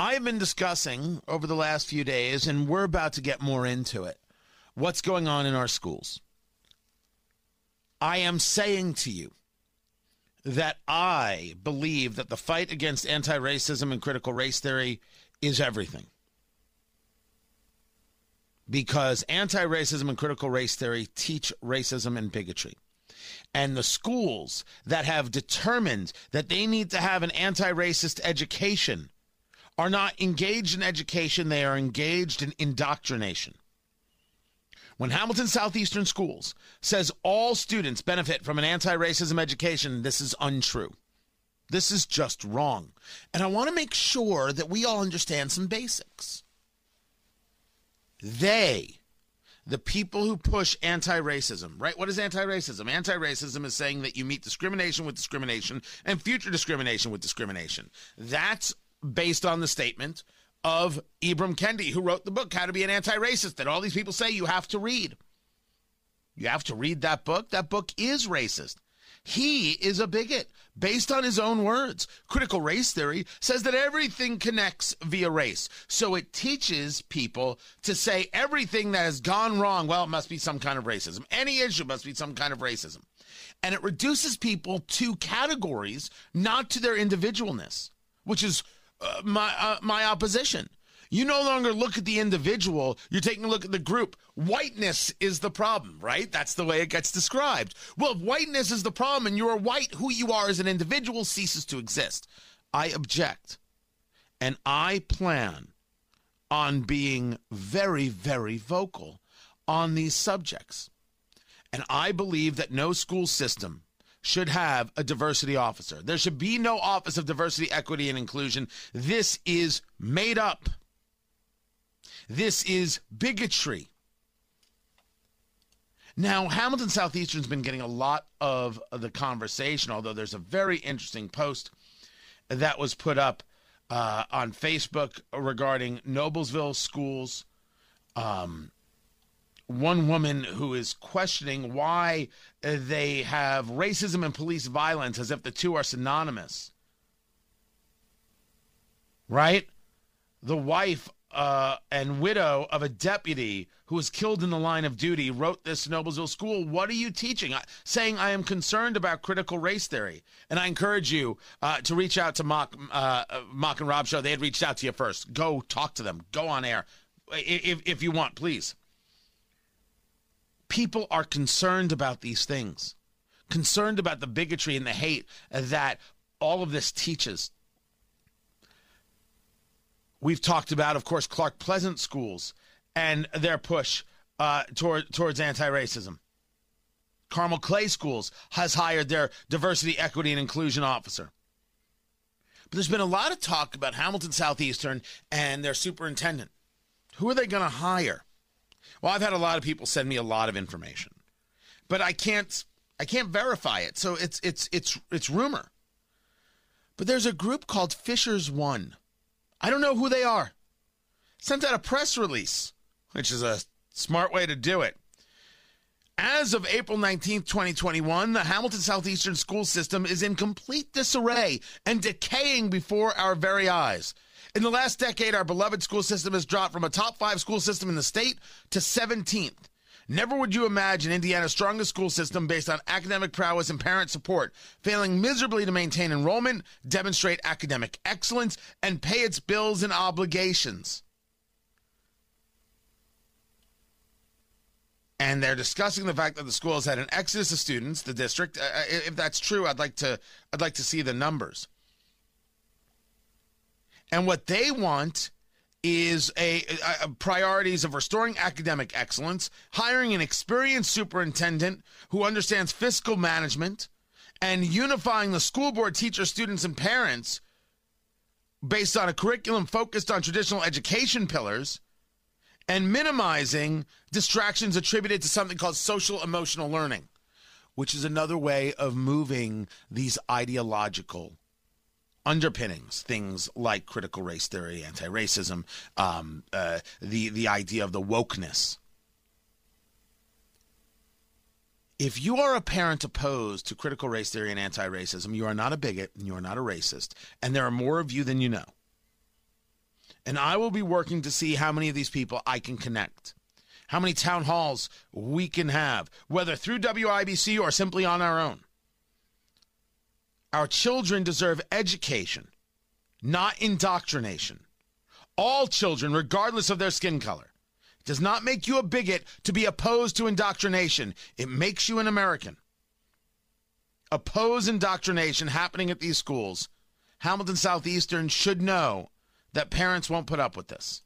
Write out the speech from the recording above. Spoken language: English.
I've been discussing over the last few days, and we're about to get more into it, what's going on in our schools. I am saying to you that I believe that the fight against anti racism and critical race theory is everything. Because anti racism and critical race theory teach racism and bigotry. And the schools that have determined that they need to have an anti racist education are not engaged in education, they are engaged in indoctrination. When Hamilton Southeastern Schools says all students benefit from an anti racism education, this is untrue. This is just wrong. And I want to make sure that we all understand some basics. They, the people who push anti racism, right? What is anti racism? Anti racism is saying that you meet discrimination with discrimination and future discrimination with discrimination. That's based on the statement of Ibram Kendi, who wrote the book, How to Be an Anti Racist, that all these people say you have to read. You have to read that book. That book is racist. He is a bigot based on his own words. Critical race theory says that everything connects via race. So it teaches people to say everything that has gone wrong, well, it must be some kind of racism. Any issue must be some kind of racism. And it reduces people to categories, not to their individualness, which is uh, my uh, my opposition. You no longer look at the individual, you're taking a look at the group. Whiteness is the problem, right? That's the way it gets described. Well, if whiteness is the problem and you're white, who you are as an individual ceases to exist. I object. And I plan on being very, very vocal on these subjects. And I believe that no school system should have a diversity officer. There should be no Office of Diversity, Equity, and Inclusion. This is made up. This is bigotry. Now, Hamilton Southeastern's been getting a lot of the conversation, although there's a very interesting post that was put up uh, on Facebook regarding Noblesville schools. Um, one woman who is questioning why they have racism and police violence as if the two are synonymous. Right? The wife uh, and widow of a deputy who was killed in the line of duty wrote this Noblesville school. What are you teaching? saying I am concerned about critical race theory, and I encourage you uh, to reach out to Mock, uh, Mock and Rob show. They had reached out to you first. Go talk to them. Go on air if if you want, please people are concerned about these things, concerned about the bigotry and the hate that all of this teaches. We've talked about, of course, Clark Pleasant schools and their push uh, toward, towards anti racism. Carmel Clay Schools has hired their diversity, equity, and inclusion officer. But there's been a lot of talk about Hamilton Southeastern and their superintendent. Who are they going to hire? Well, I've had a lot of people send me a lot of information, but I can't I can't verify it. So it's it's it's it's rumor. But there's a group called Fishers One. I don't know who they are. Sent out a press release, which is a smart way to do it. As of April 19th, 2021, the Hamilton Southeastern school system is in complete disarray and decaying before our very eyes. In the last decade, our beloved school system has dropped from a top five school system in the state to 17th. Never would you imagine Indiana's strongest school system based on academic prowess and parent support, failing miserably to maintain enrollment, demonstrate academic excellence, and pay its bills and obligations. And they're discussing the fact that the school has had an exodus of students. The district, uh, uh if that's true, I'd like to, I'd like to see the numbers. And what they want is a, a, a, priorities of restoring academic excellence, hiring an experienced superintendent who understands fiscal management, and unifying the school board, teachers, students, and parents based on a curriculum focused on traditional education pillars and minimizing distractions attributed to something called social emotional learning, which is another way of moving these ideological underpinnings, things like critical race theory, anti-racism, um, uh, the the idea of the wokeness. If you are a parent opposed to critical race theory and anti-racism, you are not a bigot and you are not a racist, and there are more of you than you know. And I will be working to see how many of these people I can connect, how many town halls we can have, whether through WIBC or simply on our own. Our children deserve education, not indoctrination. All children, regardless of their skin color. It does not make you a bigot to be opposed to indoctrination. It makes you an American. Oppose indoctrination happening at these schools. Hamilton Southeastern should know that parents won't put up with this.